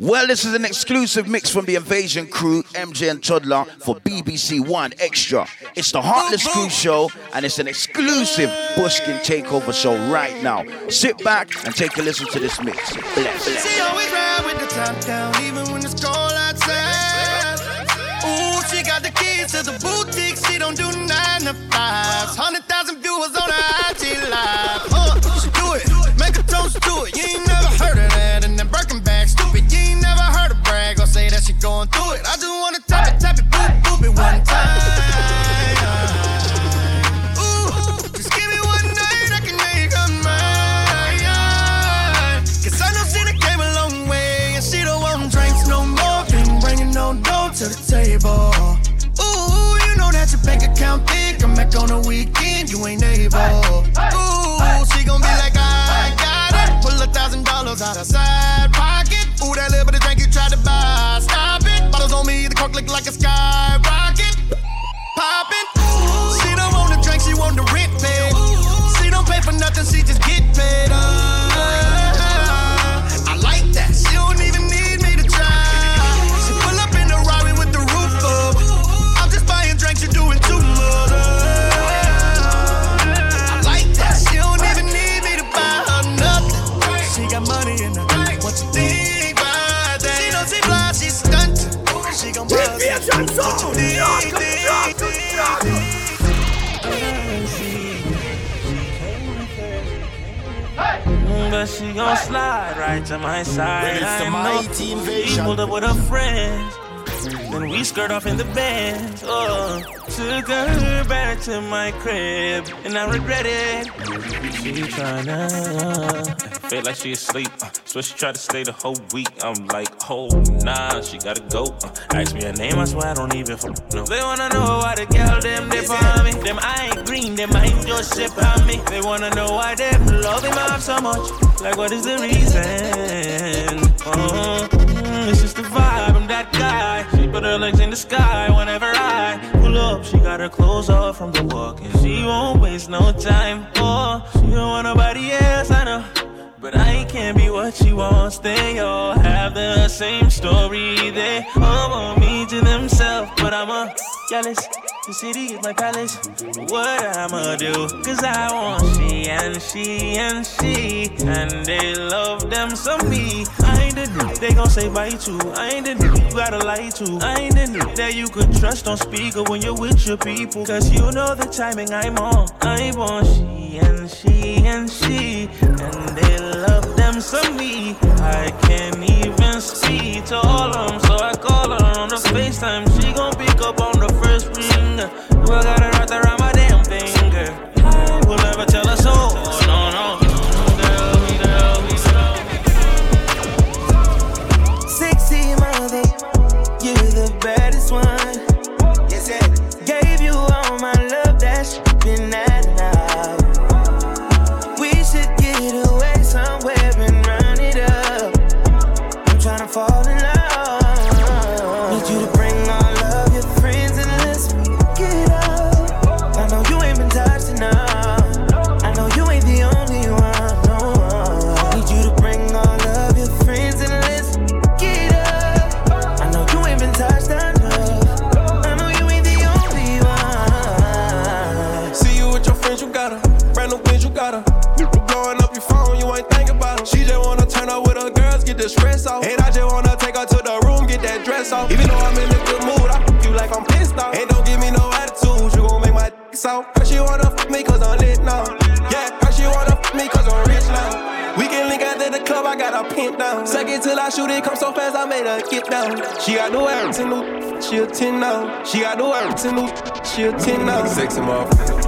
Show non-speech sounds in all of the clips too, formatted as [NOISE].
Well, this is an exclusive mix from the Invasion crew, MJ and Toddler, for BBC 1Xtra. It's the Heartless Crew show, and it's an exclusive Bushkin Takeover show right now. Sit back and take a listen to this mix. Bless. Ride with the top down, even when it's cold outside. Ooh, she got the keys to the boutique. She don't do nine to. Hundred thousand viewers on her IG live. Uh, do it, make toast to it. You ain't never back on the weekend, you ain't able. She gon' Gon' slide right to my side. Well, it's the mighty invasion. She pulled up with her friends. We skirt off in the bed. Oh, took her back to my crib, and I regret it. She tryna feel like she asleep, uh, so she tried to stay the whole week. I'm like, oh nah, she gotta go. Uh, ask me her name, I swear I don't even know. They wanna know why the girl them they for me. Them I ain't green, them I ain't just shit on me. They wanna know why them love him off so much. Like what is the reason? Oh, it's just the vibe. I'm that guy. Put her legs in the sky whenever I pull up. She got her clothes off from the walk, and she won't waste no time. Oh, she don't want nobody else. I know. But I can't be what she wants. They all have the same story. They all want me to themselves. But I'm a jealous. The city is my palace. What I'ma do? Cause I want she and she and she. And they love them some me. I ain't the they gon' say bye to. I ain't the dude you gotta lie to. I ain't the dude that you could trust on speaker when you're with your people. Cause you know the timing I'm on. I want she and she and she. And they love them some me. I can't even see to all of them. So I call her on the FaceTime. She gon' pick up on the first ring. Well, I got her right around She got the words in new, she a 10 now. She got the words in new, she a 10 now. Sexy motherfucker.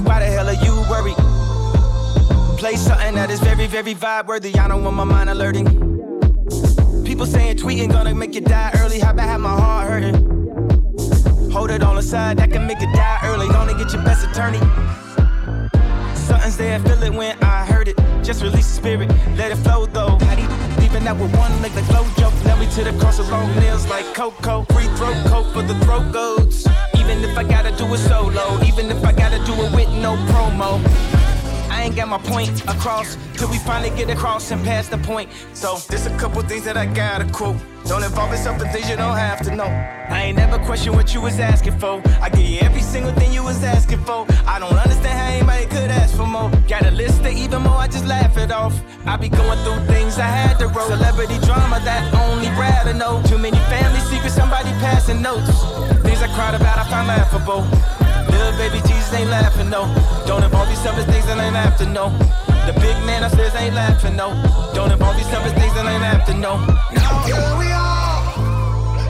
Why the hell are you worried? Play something that is very, very vibe worthy. I don't want my mind alerting. People saying tweeting gonna make you die early. How about have my heart hurting? Hold it on the side, that can make you die early. Gonna get your best attorney. Something's there, feel it when I heard it. Just release the spirit, let it flow though. Leaving out with one leg like Flojo. Now me to the cross of long nails like Coco. Free throw coat for the throat goats. Even if I gotta do it solo, even if I gotta do it with no promo. I ain't got my point across till we finally get across and pass the point. So there's a couple things that I gotta quote. Don't involve yourself in things you don't have to know. I ain't never question what you was asking for. I give you every single thing you was asking for. I don't understand how anybody could ask for more. Got a list of even more, I just laugh it off. I be going through things I had to roll. Celebrity drama that only Brad know. Too many family secrets, somebody passing notes. Things I cried about, I find laughable. Little baby Jesus ain't laughing, no. Don't involve yourself in things that ain't after, no. The big man upstairs ain't laughing, no. Don't involve yourself in things that ain't after, no. No, here we are.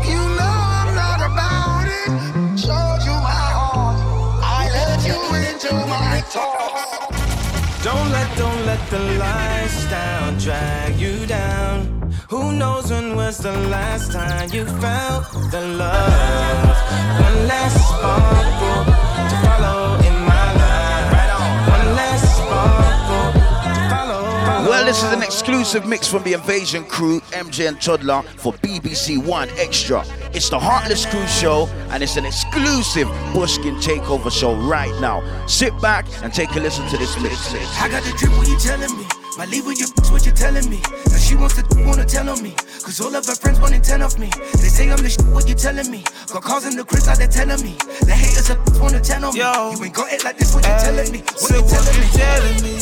You know I'm not about it. Showed you my heart. I let you into my thoughts. Don't let, don't let the lifestyle drag you down. Who knows when was the last time you felt the love? One last sparkle to follow in my life. One last sparkle to follow. Well, this is an exclusive mix from the Invasion Crew, MJ and Toddler, for BBC 1Xtra. It's the Heartless Crew Show, and it's an exclusive Bushkin Takeover show right now. Sit back and take a listen to this mix. I got the drip, what you telling me? My leave with you, what you telling me? Now she wants to wanna tell on me. Cause all of her friends want ten of me. They say I'm the sh- what you telling me? Got calls in the crib out they telling me. The haters are wanna ten on me. Yo, you ain't got it like this, what you telling me? What so you telling what me? You telling me?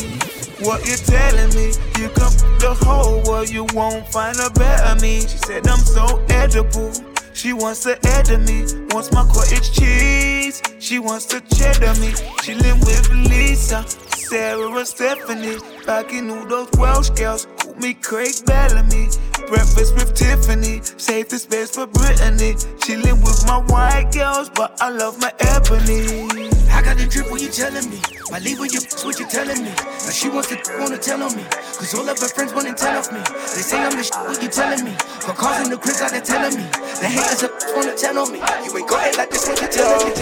What you telling me? You can f- the whole world, you won't find a better me. She said I'm so edible. She wants to edit me, wants my cottage cheese. She wants to cheddar me. Chillin' with Lisa, Sarah and Stephanie. Back in knew those Welsh girls. Call me Craig Bellamy. Breakfast with Tiffany. Save the space for Brittany. Chilling with my white girls, but I love my ebony. I got the drip, what you telling me? My leave with what you telling me? Now she wants to wanna tell on me. Cause all of her friends wanna tell off me. They say I'm the shit, what you telling me? For causing the Chris out they telling me. The haters up wanna tell on me. You ain't got it like this, what you telling me?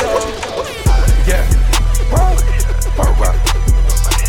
Yeah. Bro, bro, bro.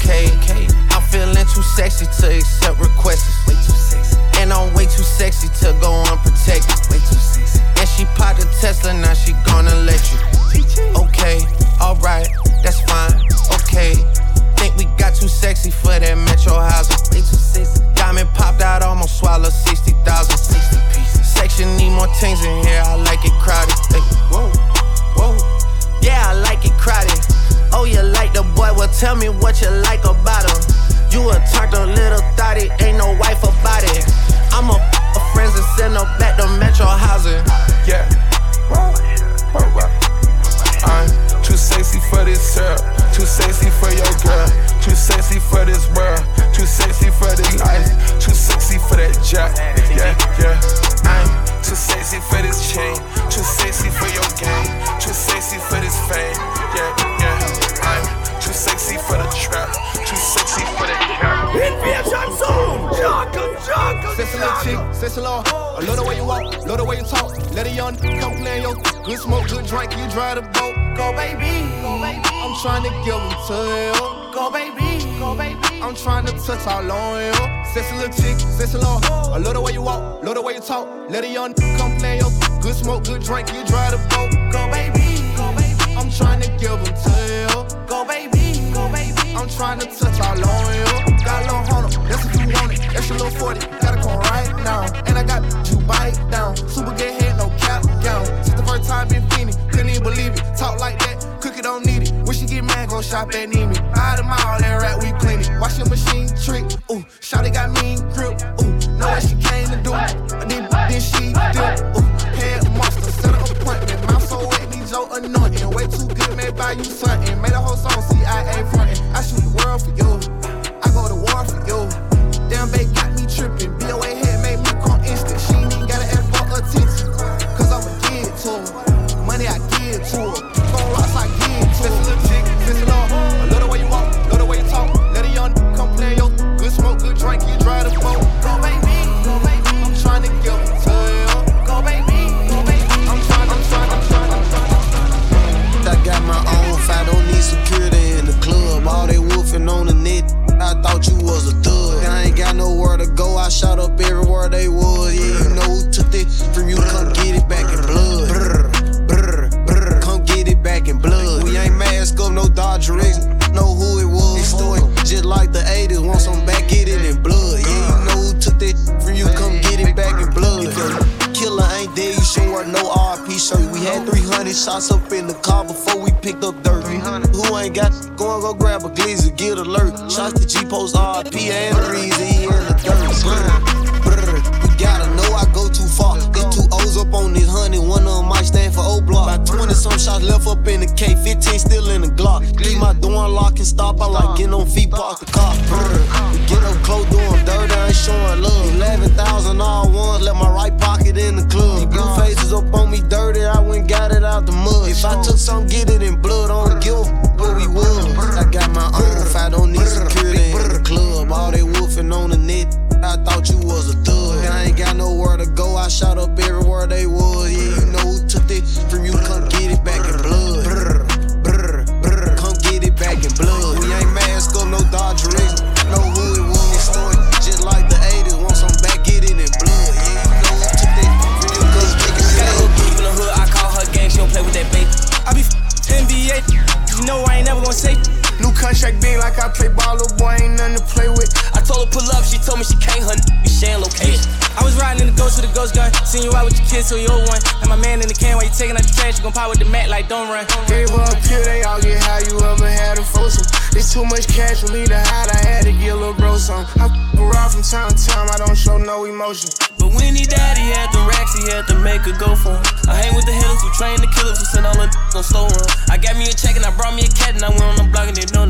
Okay. I'm feeling too sexy to accept requests. Way too sexy. Little chick, hoe. I love the way you walk, love the way you talk. Let a young come play your good smoke, good drink, you drive the boat. Go baby, go baby, I'm trying to give them to you. go baby, go baby. I'm trying to touch all on you. Little chick, hoe. I love the way you walk, love the way you talk. Let a young come play your good smoke, good drink, you drive the boat. Go baby, go baby, I'm trying to give them to you. I'm trying to touch all on you. Got a little hundred, that's if you want it. Extra little 40, gotta come right now. And I got you bite down. Super good head, no cap gown. Since the first time been feeling, couldn't even believe it. Talk like that, cookie don't need it. When she get mad, go shop at Neiman. Out the mall, that rat, we clean it. Wash your machine trick, ooh. Shawty got mean grip, ooh. Know what she came to do. Then, then she did, ooh. Head monster, set an appointment. Mouth so wet, need your anointing. Way too good, may buy you something. Made a whole song, CIA no RP shirt. We had 300 shots up in the car before we picked up dirt. Who ain't got go and go grab a glizzy, get alert. Shots to G Post RP and Breezy in the dirt. Brr, brr. You gotta know I go too far. Get two O's up on this honey, one of them might stand for O block. About 20 some shots left up in the K, 15 still in the Glock. Keep my door unlocked and stop. I like getting on feet, park the car. Brr. We get up close, doing dirt, ain't showing love. 11,000 all ones, let my right pocket in the club. These blue faces up on me dirty, I went got it out the mud. If I took some, get it in blood, I don't give a f- where we was. I got my own fight, don't need security in the club. All they wolfing on the net. I thought you was a thug. I ain't got nowhere to go. I shot up everywhere they was. Yeah, don't run. Gave up here, they all get how you ever had a foursome. It's too much cash for me to hide. I had to get a little bro some. I around from time to time. I don't show no emotion. But when he died, he had the racks, he had to make a go for him. I hang with the hitters who train the killers who send all the [LAUGHS] on slow run. I got me a check and I brought me a cat and I went on the block and they know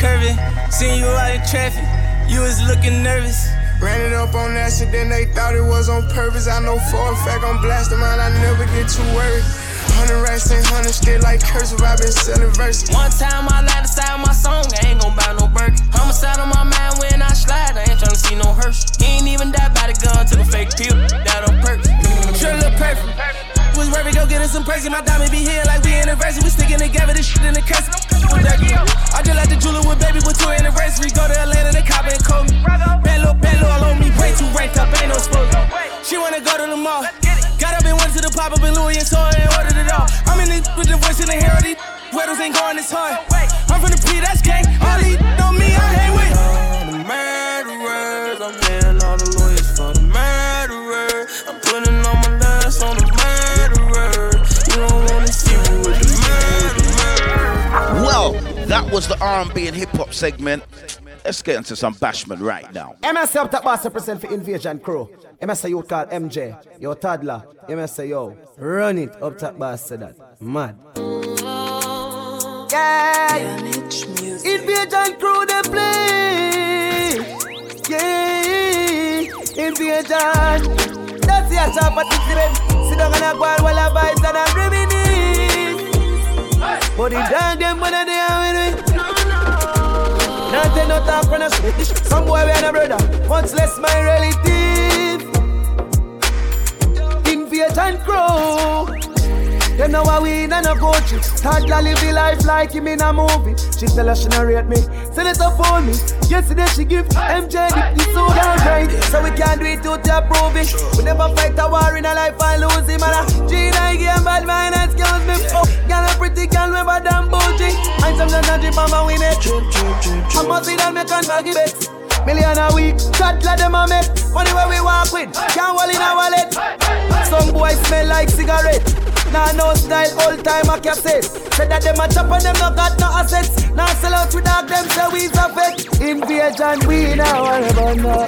curvy. Seen you out in traffic, you was looking nervous. Ran it up on accident, they thought it was on purpose. I know for a fact I'm blasting mine, I never get too worried. Hundred racks and hundred still like cursive, i been selling verses. One time I lied inside my song, I ain't gon' buy no burger. Homicide on my mind when I slide, I ain't tryna see no hearse. He ain't even died by the gun, took a fake pill, died on purpose. Sure look perfect. Was worried, go get us some perks. My diamond be here like we anniversary. We sticking together, this shit in the case. I just like the jeweler with baby with two anniversary. Go to Atlanta, the cop and call me. Bad little, bad little all on me. Way too ranked up, ain't no smoke. She wanna go to the mall. Got up and went to the pop up in Louis and saw and ordered it all. I'm in this with the voice in the hair of these. Weddles ain't going this hard. I'm from the P, that's gang. All these know me, I hang with. The murderers, I'm paying all the lawyers for the murderers. I'm putting all my last on the that was the R&B and hip hop segment. Let's get into some bashment right now. MSC up top boss represent for Invasion Crew. MSC you call MJ, yo toddler. MSC yo, run it up top boss say that. Mad. Yeah, Invasion Crew they play. Yeah, Invasion. That's the top thread. Sit down and a go while I vibes and I reminisce. But the dog them when they are with me. Not take no talk when I switch. Some boy we a brother, much less my relative. Invasion Crew. Them know why we in a no coach. Toddler live the life like him in a movie. She tell her she narrate me. Send it up for me. Yesterday she give MJ the, the and grind. So we can't do it to to prove it. We never fight a war in a life and lose him. And a G9 game bad mind excuse me. Oh, girl a pretty girl with a damn bougie. I'm some gonna drip on my it. I must see that me can forgive it. Million a week, toddler them a make Money where we walk with, can't hold in a wallet Some boys smell like cigarette Nah no style, old time a cassette Say Said that them a chop and them no got no assets Now sell out with dog, them say we's a vet Invasion, we now worry about no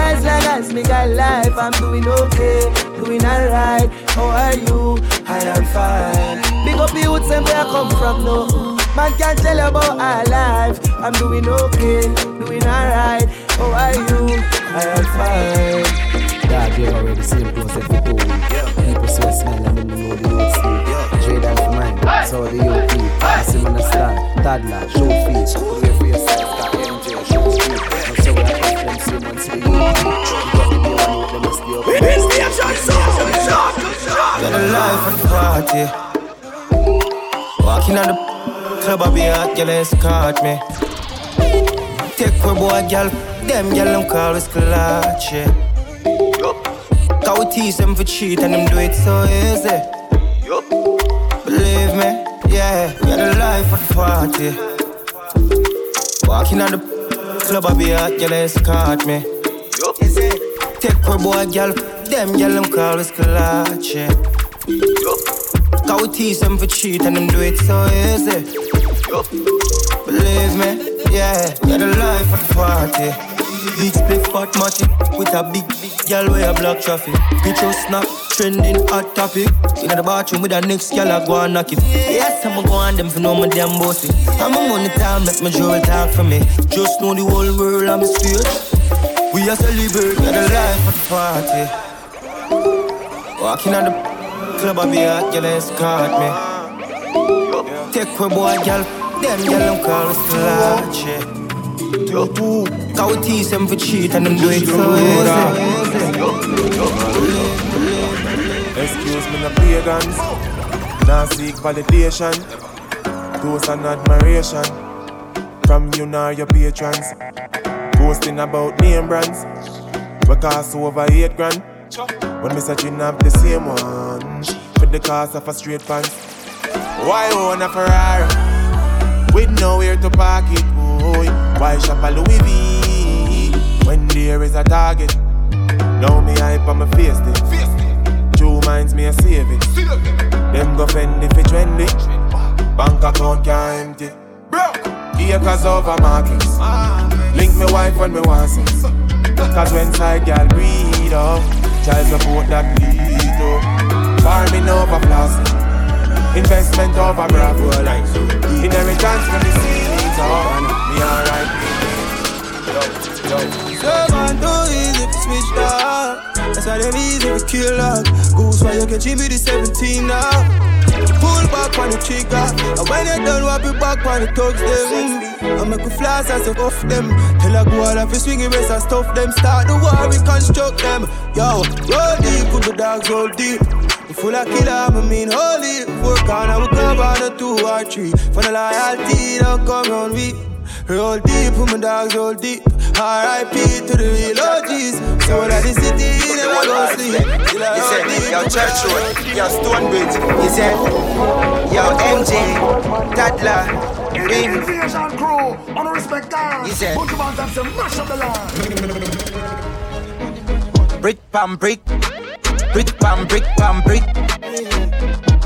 As long as me got life, I'm doing okay Doing alright, how are you? I am fine Big up the youths and where I come from no Man can't tell about our life. I'm doing okay, doing alright. How are you? I am fine. God, you already seen close every two toddler, show face. Put your face, got MJ, show speed. Now so we are off them same one to the youth keep. You got the new one, them must be up. We miss the action, so Got a life at the party. Walking on the club, I be hot, girl, escort me. Take a boy, girl, them girl, them call us clutch, yeah. Cause we tease them for cheat and them do it so easy. Believe me, yeah, we got a life at the party. Walking on the club, I be hot, girl, escort me. Take a boy, girl, them girl, them call us clutch. Cause we tease them for cheat and them do it so easy. Believe me, yeah, we got a life at the party. Big split fat matty with a big, big girl with a black traffic. Picture snap, trending hot topic. In the bathroom with a next girl, I go and knock it. Yes, I'm gonna go on them for know my damn bossy. I'm a money time, make my jewel talk for me. Just know the whole world I'm straight. We are celebrate, got a life at the party. Walking on the club, I be hot, girl, escort me. Take a boy, girl, them girl, them call us clutch, yeah. Cause tease them for cheat and them do it so easy. Excuse me, no pagans. Now seek validation, toast and admiration from you nor your patrons. Boasting about name brands, We cost over eight grand. When me searching up the same one for the cost of a straight pants. Why own a Ferrari with nowhere to park it? Boy, why shop a Louis V when there is a target? Now me hype on my face it. Two minds me a save it. Them go fend if it trendy. Bank account can't empty. Acres over markets. Link me wife when me want sex. Cause when side gal breed up, child support that lead up. Farming over flossing. Investment over bravo like Inheritance from the seeds up. Me alright. So man, too easy to switch up. That's why them easy to kill up. Goose why you can me the 17 now. Pull back on the trigger. And when you're done, wrap it back on the thugs them. I make a flash as a off them. Tell a go all of you swing it, rest and stuff them. Start the war, reconstruct them. Yo, roll deep, put the dogs roll deep. Full of killer, I mean holy. Work on, I will come on a two or three. For the loyalty, don't come round we. Roll deep, put my dogs roll deep. R.I.P. to the real OGs. So that the city never go sleep. He said, yo, Church Road, yo, Stonebridge. He said, yo, MJ, Toddler, Ring. Invasion crew, on respect guys. He said, Put your hands up, say, mash up the land. brick pam brick, brick pam brick pam brick,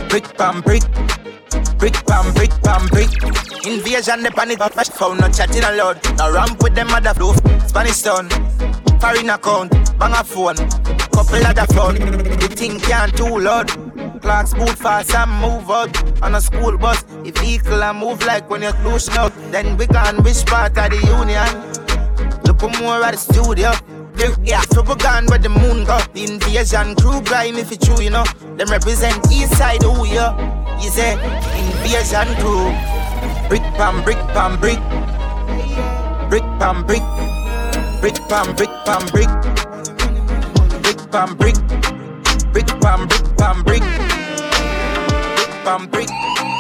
brick pam brick, brick pam brick pam brick. Invasion the panic, but phone no chatting aloud. Now ramp with them mother Spanish town, foreign account, bang a phone, couple other phone. The thing can't too loud. Clocks move fast and move out on a school bus. The vehicle and move like when you're close out. Then we gone which part of the union? Look more at the studio. Yeah, so we gone where the moon go. The invasion crew grime if it's true, you know. Them represent east side, oh yeah. You say invasion crew. Brick pam brick pam brick. Brick pam brick. Brick pam brick pam brick. Brick pam brick. Brick pam brick pam brick. Brick pam brick.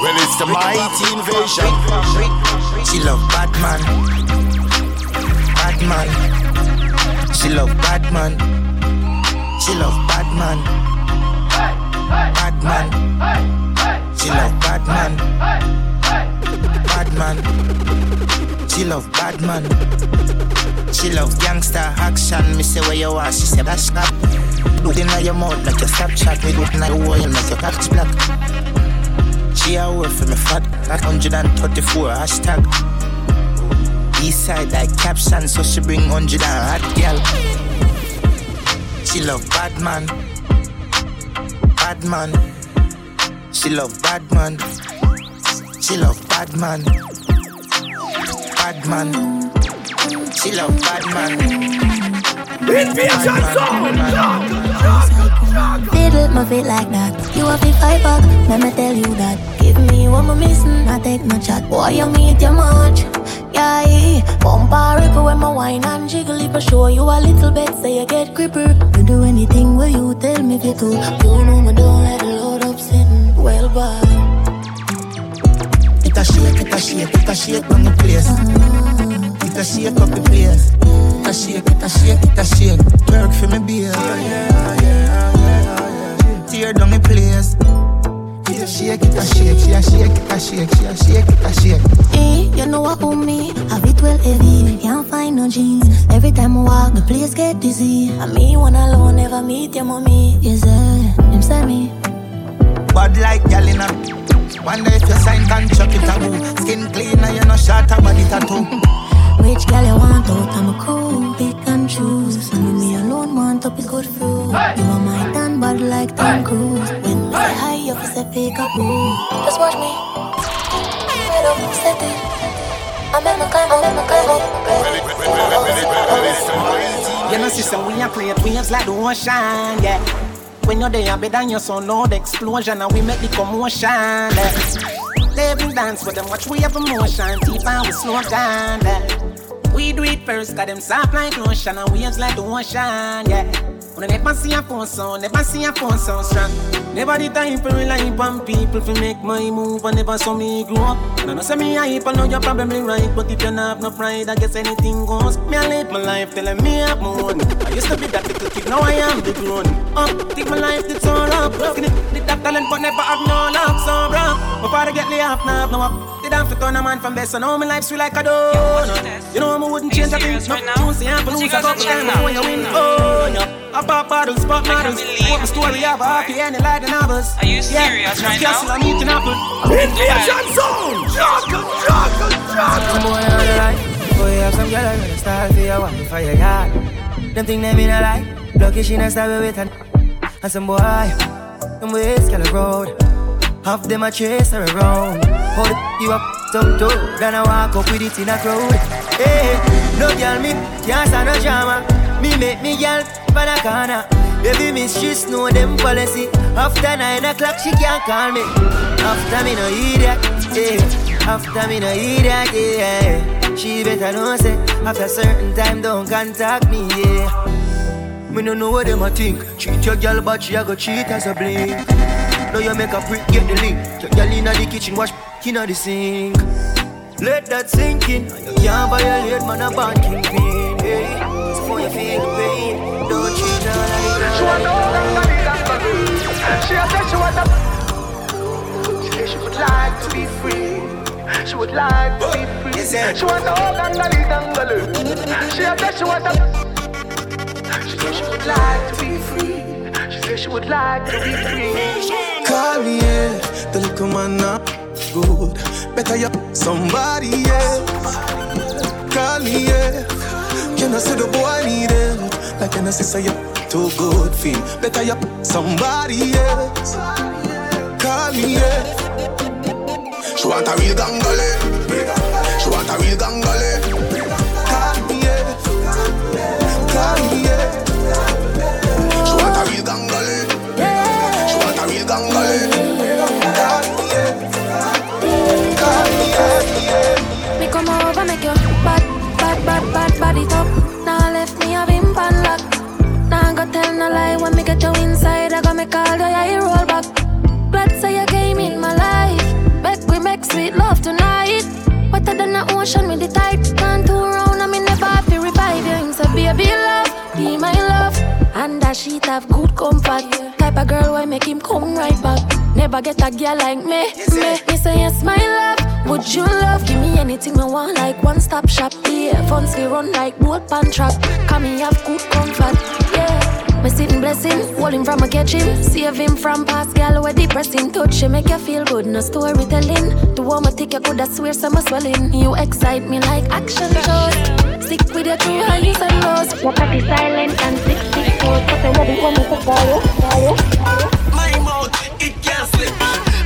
Well, it's the mighty invasion. She love Batman. Batman. She love Batman. She love Batman. Batman. She love Batman. Batman. She love Batman. She love gangster action. Me say where you are. She say that's snap. Do it in your mouth like your Snapchat. Me do it in your wall like your cat's black. She a work for me fat. That 134 hashtag. East side like caption, so she bring 100 and hot girl. She love Batman. Batman. She love Batman. She love Batman. Batman. She love bad Batman. Little move it like that. You have to fight back. Let me tell you that. Give me what I'm missing. I take no chat. Boy, you meet your much. Yeah, bumper ripper when my wine and jiggle it. I show you a little bit, so you get gripper. You do anything where you tell me to. do. You know me don't a shake, it a shake, it a shake on the place. It a shake up the place. It a shake, it a shake, it a shake. Work for me, beer. Tear down the place. It a shake, it a shake, she a shake, it a shake, she a shake, it a shake. Eh, you know what own me? Have it well heavy, can't find no jeans. Every time I walk, the place get dizzy. And me one alone, never meet your mommy. Yes, sir, him say me. Bad like gal in a Wonder if you sign contract with a boo Skin cleaner, you no shot a body tattoo Which girl you want out? I'm a cool, pick and choose. And me alone want up a good fruit. You are my tan bad like Tom Cruise. When me say hi, you fi say pick up boo. Just watch me. Head up, set it. I'm in my kind, I'm in my kind. You know, sister, we are create waves like the ocean, yeah. When you're there, better than your son, the explosion, and we make the commotion. Yeah. Living dance with them, watch we have emotion, deep and we slow down. Yeah. We do it first, got them soft like lotion, and waves like the ocean, yeah. When I never see a phone sound, never see a phone sound strong. Never the time for rely on people to make my move and never saw me grow up. Now, I say me hype, I know you're probably right. But if you don't have no pride, I guess anything goes. Me I live my life telling me I'm moon. I used to be that little kid, now I am the grown up. Take my life, it's all up. Broken, did that talent, but never have no luck, so bro. My father get laid off, now no up. Did I fit on a man from best, I know my life's sweet like a donut. You know I wouldn't change a thing. No, juicy and lose a couple times you. Oh, yeah. I pop bottles, pop models. What the story of a happy ending like the novels. Are you serious yeah, right castle, now? I'm eating apple. Invasion zone! Juggle, juggle, Some boy on the line. Boy, have some girl on the style for your wife for your yard. Them think them in a lie. Lucky she not stab with an. And some boy, them ways kind of road. Half them a chase her around. Hold it, you up, some toe. Then I walk up with it in a crowd. Hey, no girl me can't stand no drama. Me make me girl for the corner. Baby miss she know them policy. After nine o'clock she can't call me. After me no idiot, yeah. After me no idiot, yeah. She better know say after certain time don't contact me, yeah. Me no know what them a think. Cheat your girl, but she a go cheat as a blink. Now you make a prick get the link. Your girl inna the kitchen, wash inna the sink. Let that sink in. You can't violate man a bad kingpin. Hey, so you feel the pain, She want all that money. She a she want a... She say she would like to be free. She would like to be free. She want all that money. She a she want a... She say she would like to be free. She say she would like to be free. Call me, yeah. The little man not good. Better you somebody else. Call me, yeah. Can I say the boy need help? Like can I say say you too good feel? Better you somebody else. Call me, yeah. She want a real gangale. She want a real gangale. I make all the eye oh, roll back. Glad say you came in my life. Make we make sweet love tonight. Wetter than the ocean with the tide. Can't turn round and me never have to revive you. Him say baby love, be my love. And that sheet have good comfort. Type of girl why make him come right back. Never get a girl like me. Me, me say yes, my love. Would you love? Give me anything I want, like one stop shop. Yeah, funds we run like boat pan trap. Come me have good comfort. Yeah, me sitting blessing, hold him from a catch him. Save him from past gal where depressing. Touch him, make you feel good, no storytelling. The one I think you could have swear some swelling. You excite me like action shows. Stick with your true highs and lows. Walk at the silent and six six four. But the wedding come with a fire, fire, fire. My mouth, it can't slip.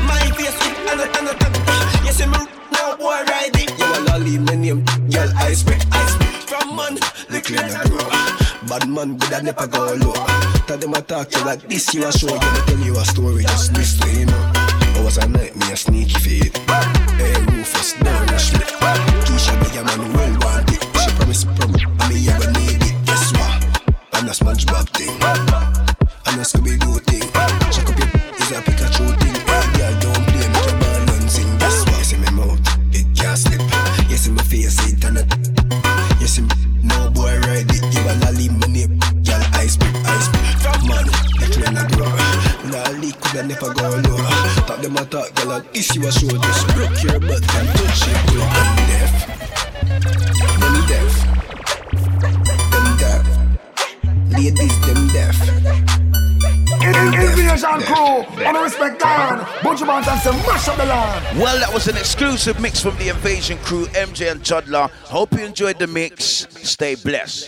My face, it and a and a and You see me now, boy, ride it. You a lolly, my name, girl, I spit, I spit. From man, the clean and grow. Bad man, good I never go low. Tell them I talk to like this, you a show. Gonna tell you a story, just this way, you know. I was a night, me a sneaky exclusive mix from the Invasion crew, MJ and Toddler. Hope you enjoyed the mix. Stay blessed.